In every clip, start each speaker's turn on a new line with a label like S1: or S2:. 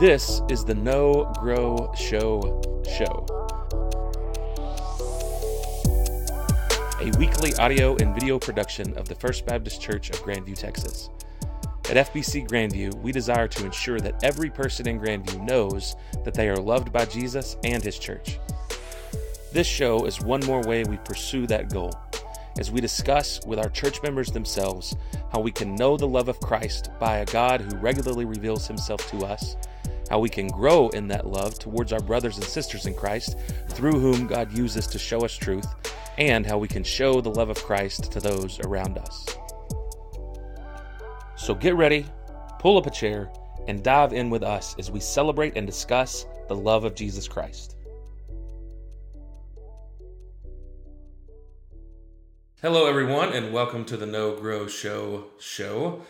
S1: This is the Know Grow Show show. A weekly audio and video production of the First Baptist Church of Grandview, Texas. At FBC Grandview, we desire to ensure that every person in Grandview knows that they are loved by Jesus and His church. This show is one more way we pursue that goal as we discuss with our church members themselves how we can know the love of Christ by a God who regularly reveals himself to us, how we can grow in that love towards our brothers and sisters in Christ through whom God uses to show us truth, and how we can show the love of Christ to those around us. So get ready, pull up a chair, and dive in with us as we celebrate and discuss the love of Jesus Christ. Hello, everyone, and welcome to the Know Grow Show show.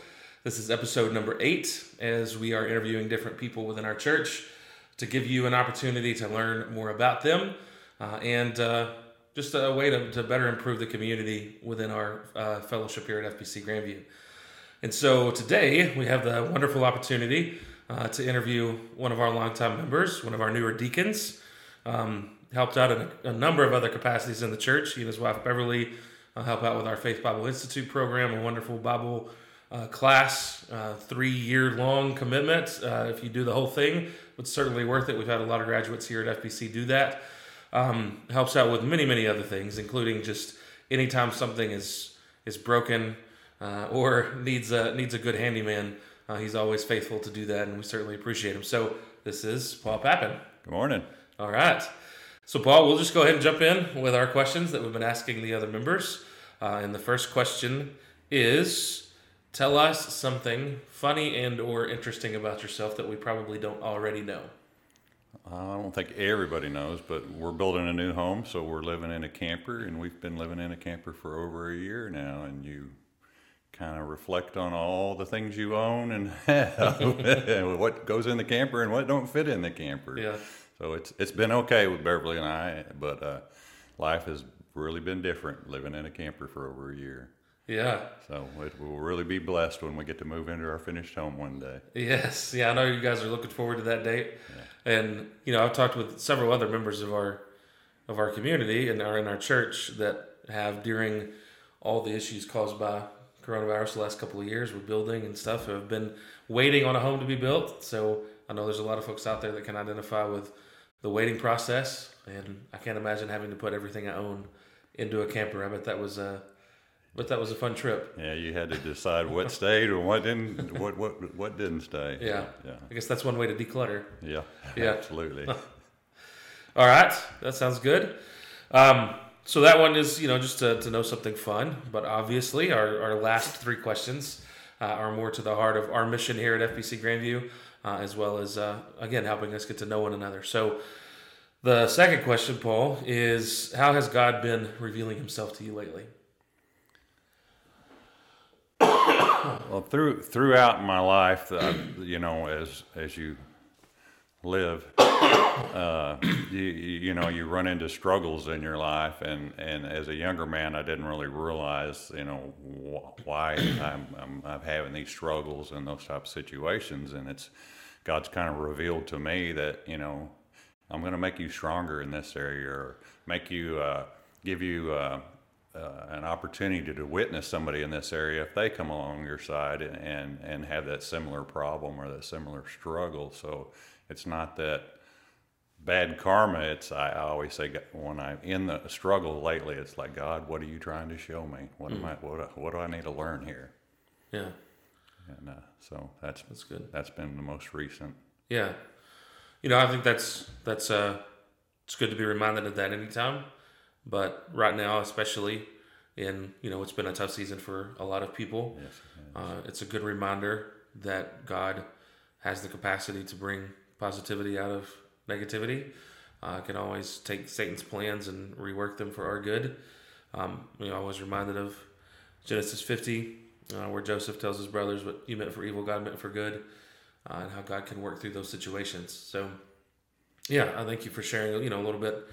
S1: This is episode number eight, as we are interviewing different people within our church to give you an opportunity to learn more about them uh, and uh, just a way to, to, better improve the community within our uh, fellowship here at FBC Grandview. And so today we have the wonderful opportunity uh, to interview one of our longtime members, one of our newer deacons. Um, helped out in a, a number of other capacities in the church. He and his wife Beverly I'll help out with our Faith Bible Institute program, a wonderful Bible uh, class, uh, three year long commitment. Uh, if you do the whole thing, it's certainly worth it. We've had a lot of graduates here at FBC do that. Um, helps out with many, many other things, including just anytime something is is broken uh, or needs a needs a good handyman. Uh, he's always faithful to do that, and we certainly appreciate him. So this is Paul Papan.
S2: Good morning.
S1: All right. So, Paul, we'll just go ahead and jump in with our questions that we've been asking the other members. Uh, and the first question is tell us something funny and or interesting about yourself that we probably don't already know.
S2: I don't think everybody knows, but we're building a new home, so we're living in a camper, and we've been living in a camper for over a year now. And you kind of reflect on all the things you own and have, what goes in the camper and what don't fit in the camper.
S1: Yeah.
S2: So it's it's been okay with Beverly and I, but uh, life has really been different living in a camper for over a year.
S1: Yeah.
S2: So it will really be blessed when we get to move into our finished home one day.
S1: Yes. Yeah, I know you guys are looking forward to that date. Yeah. And you know, I've talked with several other members of our of our community and are in our church that have during all the issues caused by coronavirus the last couple of years with building and stuff have been waiting on a home to be built. So I know there's a lot of folks out there that can identify with the waiting process and I can't imagine having to put everything I own into a camper. I bet that was a but that was a fun trip.
S2: Yeah, you had to decide what stayed or what didn't, what what what didn't stay.
S1: Yeah, yeah. I guess that's one way to declutter.
S2: Yeah, yeah, absolutely.
S1: All right, that sounds good. Um, so that one is you know just to, to know something fun, but obviously our our last three questions uh, are more to the heart of our mission here at FBC Grandview, uh, as well as uh, again helping us get to know one another. So the second question, Paul, is how has God been revealing himself to you lately?
S2: Well, through throughout my life, uh, you know, as as you live, uh, you, you know, you run into struggles in your life, and, and as a younger man, I didn't really realize, you know, wh- why I'm, I'm, I'm having these struggles and those type of situations, and it's God's kind of revealed to me that you know I'm going to make you stronger in this area or make you, uh, give you uh, an opportunity to witness somebody in this area if they come along your side and, and have that similar problem or that similar struggle. So it's not that bad karma. It's, I always say when I'm in the struggle lately, it's like, God, what are you trying to show me? What mm. am I, what, what do I need to learn here?
S1: Yeah.
S2: And uh, so that's,
S1: that's good.
S2: That's been the most recent.
S1: Yeah you know, I think that's that's uh, it's good to be reminded of that anytime. But right now, especially in you know, it's been a tough season for a lot of people. Yes, uh, it's a good reminder that God has the capacity to bring positivity out of negativity. Uh, can always take Satan's plans and rework them for our good. Um, you know, I was reminded of Genesis 50, uh, where Joseph tells his brothers, "What you meant for evil, God meant for good." uh, and how God can work through those situations. So, yeah, I thank you for sharing, you know, a little bit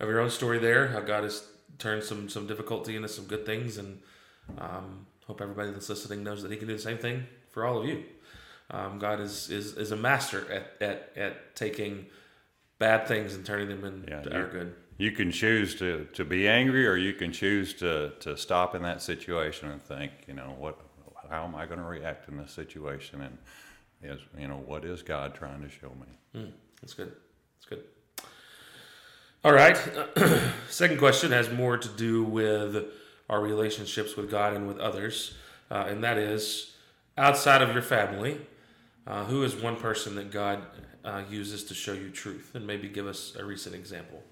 S1: of your own story there. How God has turned some some difficulty into some good things, and um, hope everybody that's listening knows that He can do the same thing for all of you. Um, God is, is is a master at, at, at taking bad things and turning them into
S2: Yeah,
S1: our good.
S2: You can choose to, to be angry, or you can choose to, to stop in that situation and think, you know, what, how am I going to react in this situation, and is, you know, what is God trying to show me?
S1: Mm, that's good. That's good. All right. Second question has more to do with our relationships with God and with others, uh, and that is outside of your family, uh, who is one person that God uh, uses to show you truth, and maybe give us a recent example.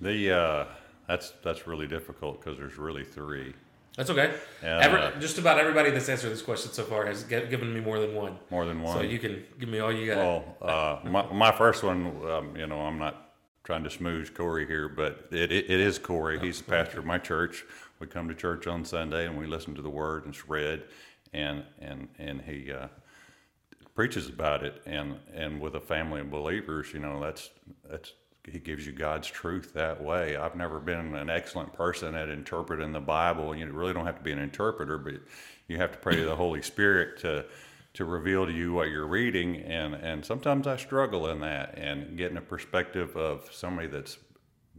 S2: The uh, that's that's really difficult because there's really three,
S1: That's okay.
S2: Yeah.
S1: Every, just about everybody that's answered this question so far has given me more than one.
S2: more than one.
S1: So you can give me all you got.
S2: Well, uh, my, my first one, um, you know, I'm not trying to smooth Corey here, but it, it, it is Corey. He's the pastor of my church. We come to church on Sunday and we listen to the word and it's read, and and and he uh, preaches about it. And and with a family of believers, you know, that's that's he gives you God's truth that way. I've never been an excellent person at interpreting the Bible. You really don't have to be an interpreter, but you have to pray to the Holy Spirit to to reveal to you what you're reading. And and sometimes I struggle in that and getting a perspective of somebody that's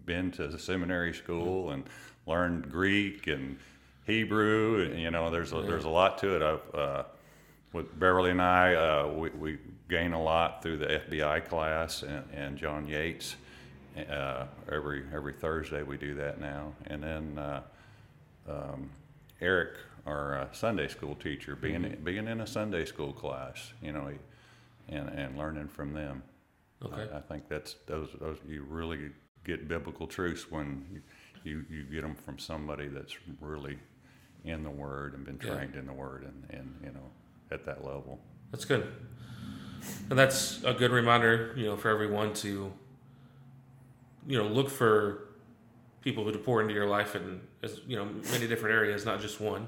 S2: been to the seminary school and learned Greek and Hebrew. And, you know, there's a, there's a lot to it. I've uh, with Beverly and I, uh, we, we gain a lot through the FBI class and, and John Yates. Uh, every every Thursday we do that now, and then uh, um, Eric, our uh, Sunday school teacher, being being in a Sunday school class, you know, and and learning from them.
S1: Okay.
S2: I, I think that's those those you really get biblical truths when you, you, you get them from somebody that's really in the Word and been
S1: Yeah.
S2: trained in the Word and, and you know at that level.
S1: That's good. And that's a good reminder, you know, for everyone to, you know, look for people who pour into your life in, as you know, many different areas, not just one.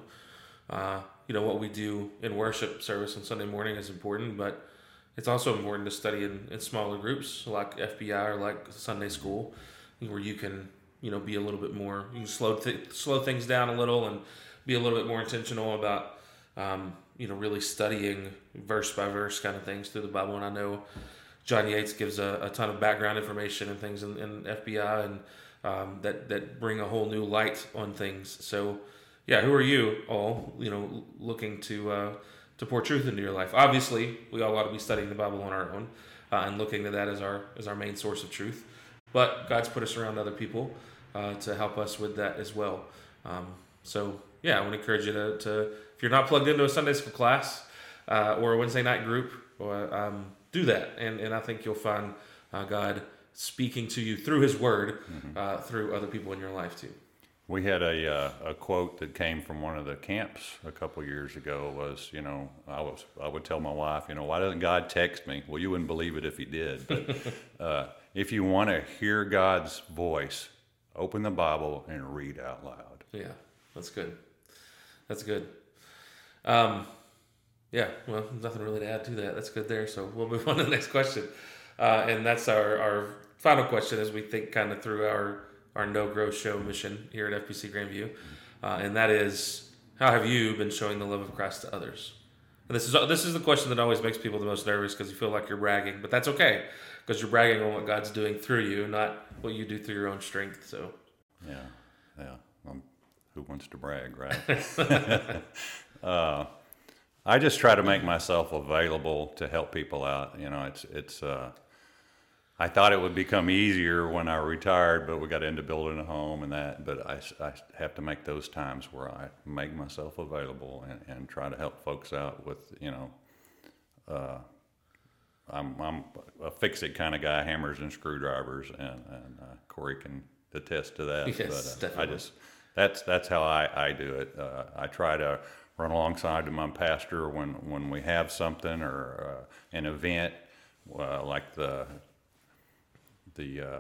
S1: Uh, you know, what we do in worship service on Sunday morning is important, but it's also important to study in, in smaller groups like FBI or like Sunday school, where you can, you know, be a little bit more, you can slow, th- slow things down a little and be a little bit more intentional about um, you know, really studying verse by verse kind of things through the Bible. And I know John Yates gives a, a ton of background information and things in, in FBI and um, that that bring a whole new light on things. So, yeah, who are you all? You know, looking to uh, to pour truth into your life. Obviously, we all ought to be studying the Bible on our own uh, and looking to that as our as our main source of truth. But God's put us around other people uh, to help us with that as well. Um, so yeah, I would encourage you to, to if you're not plugged into a Sunday school class uh, or a Wednesday night group, or um, do that, and and I think you'll find uh, God speaking to you through His Word, uh, through other people in your life too.
S2: We had a uh, a quote that came from one of the camps a couple years ago. Was you know I was I would tell my wife you know why doesn't God text me? Well, you wouldn't believe it if He did. But uh, if you want to hear God's voice, open the Bible and read out loud.
S1: Yeah, that's good. That's good. Um, yeah, well, nothing really to add to that. That's good there. So we'll move on to the next question. Uh, and that's our, our final question as we think kind of through our, our no growth show mission here at FBC Grandview. Uh, and that is, how have you been showing the love of Christ to others? And this is this is the question that always makes people the most nervous because you feel like you're bragging, but that's okay because you're bragging on what God's doing through you, not what you do through your own strength. So
S2: Yeah, yeah. Um, who wants to brag, right? uh, I just try to make myself available to help people out. You know, it's it's. Uh, I thought it would become easier when I retired, but we got into building a home and that. But I, I have to make those times where I make myself available and, and try to help folks out with, you know, uh, I'm, I'm a fix it kind of guy, hammers and screwdrivers, and, and uh, Corey can attest to that.
S1: Yes,
S2: but uh, I just that's that's how I, I do it. Uh, I try to run alongside of my pastor when when we have something or uh, an event uh, like the the uh,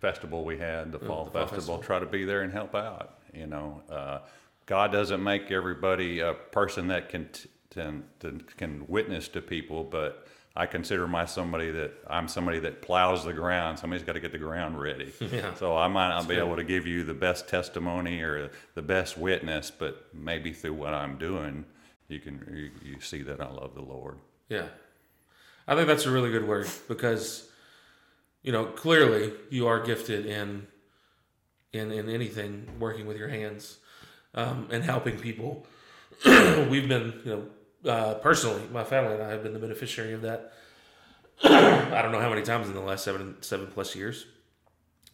S2: festival we had, the fall,
S1: the
S2: festival,
S1: festival.
S2: try to be there and help out. You know, uh, God doesn't make everybody a person that can t- can, can witness to people, but I consider my somebody that I'm somebody that plows the ground. Somebody's got to get the ground ready.
S1: Yeah.
S2: So I might not be
S1: good.
S2: able to give you the best testimony or the best witness, but maybe through what I'm doing, you can you, you see that I love the Lord.
S1: Yeah. I think that's a really good word because, you know, clearly you are gifted in in, in anything working with your hands um, and helping people. We've been, you know, uh, personally, my family and I have been the beneficiary of that. I don't know how many times in the last seven seven plus years,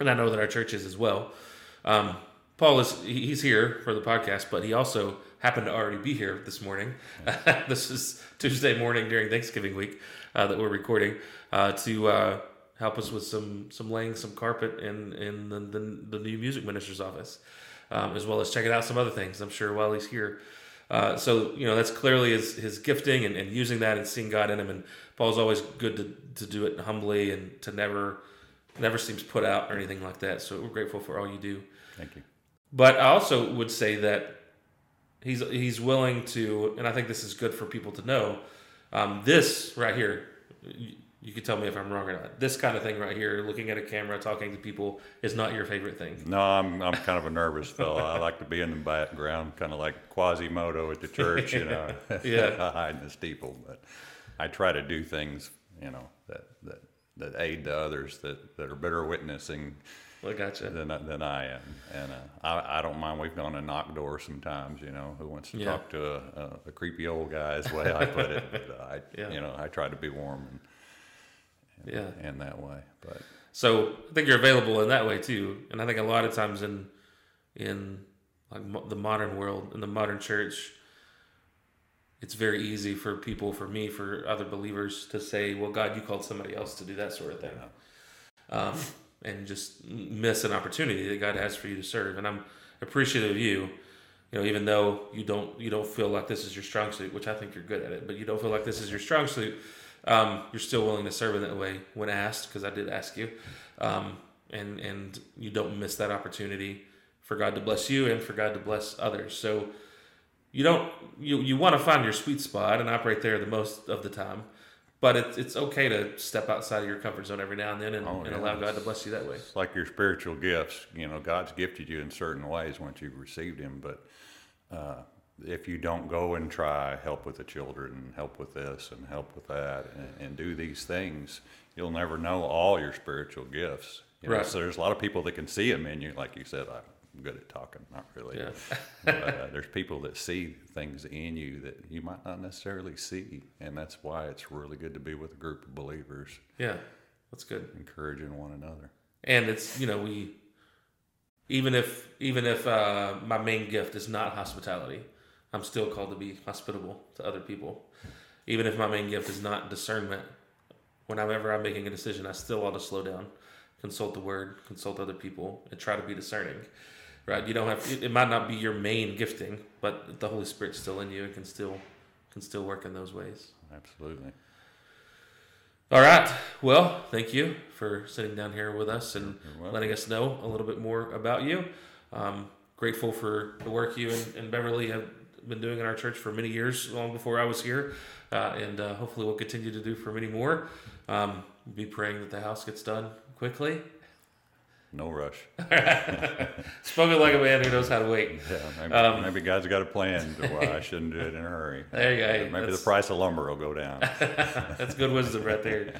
S1: and I know that our church is as well. Um, Paul is he's here for the podcast, but he also happened to already be here this morning. this is Tuesday morning during Thanksgiving week uh, that we're recording uh, to uh, help us with some some laying some carpet in in the, the, the new music minister's office, um, as well as checking out some other things. I'm sure while he's here. Uh, so you know that's clearly his, his gifting and, and using that and seeing God in him. And Paul's always good to, to do it humbly and to never never seems put out or anything like that. So we're grateful for all you do.
S2: Thank you.
S1: But I also would say that he's he's willing to, and I think this is good for people to know. Um, this right here, you, can tell me if I'm wrong or not. This kind of thing right here, looking at a camera, talking to people, is not your favorite thing.
S2: No, I'm I'm kind of a nervous fellow. I like to be in the background, kind of like Quasimodo at the church, you know.
S1: Yeah.
S2: In the steeple, but I try to do things, you know, that that that aid to others that that are better witnessing
S1: Well, gotcha.
S2: than I- than I am, and uh, I I don't mind. We've gone to knock doors sometimes, you know. Who wants to
S1: Yeah.
S2: talk to a, a, a creepy old guy? Is the way I put it. But I,
S1: Yeah.
S2: you know, I try to be warm and,
S1: Yeah.
S2: in that way. But
S1: So I think you're available in that way too, and I think a lot of times in in like mo- the modern world, in the modern church, it's very easy for people, for me, for other believers to say, "Well, God, you called somebody else to do that sort of thing," um, and just miss an opportunity that God has for you to serve. And I'm appreciative of you. You know, even though you don't you don't feel like this is your strong suit, which I think you're good at it, but you don't feel like this is your strong suit. Um, you're still willing to serve in that way when asked, because I did ask you, um, and and you don't miss that opportunity for God to bless you and for God to bless others. So you don't you you want to find your sweet spot and operate there the most of the time, but it's it's okay to step outside of your comfort zone every now and then and,
S2: Oh,
S1: and
S2: yeah.
S1: allow God to bless you that way.
S2: It's like your spiritual gifts. You know, God's gifted you in certain ways once you've received Him. But uh, if you don't go and try help with the children, help with this and help with that, and, and do these things, you'll never know all your spiritual gifts. You know,
S1: Right.
S2: So there's a lot of people that can see them in you, like you said. I'm good at talking, not really.
S1: Yeah.
S2: but, uh, there's people that see things in you that you might not necessarily see, and that's why it's really good to be with a group of believers,
S1: Yeah, that's good.
S2: encouraging one another.
S1: and it's you know we even if even if uh, my main gift is not hospitality i'm still called to be hospitable to other people even if my main gift is not discernment whenever i'm making a decision i still ought to slow down consult the word consult other people and try to be discerning right you don't have it, it might not be your main gifting but the holy spirit's still in you and can still can still work in those ways
S2: Absolutely.
S1: all right. Well, thank you for sitting down here with us and letting us know a little bit more about you. Um, grateful for the work you and, and Beverly have been doing in our church for many years, long before I was here, uh, and uh, hopefully we'll continue to do for many more. Um, be praying that the house gets done quickly.
S2: No rush.
S1: Spoken like a man who knows how to wait.
S2: Yeah, maybe,
S1: Um,
S2: maybe God's got a plan to why I shouldn't do it in a hurry.
S1: There you go.
S2: Maybe the price of lumber will go down.
S1: That's good wisdom right there.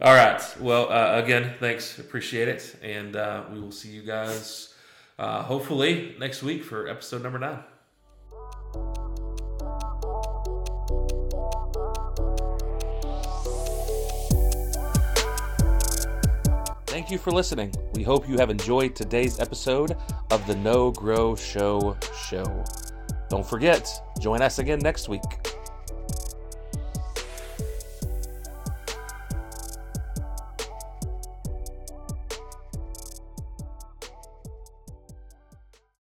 S1: All right. Well, uh, again, thanks. Appreciate it. And uh, we will see you guys uh, hopefully next week for episode number nine. Thank you for listening. We hope you have enjoyed today's episode of the Know Grow Show show. Don't forget, join us again next week.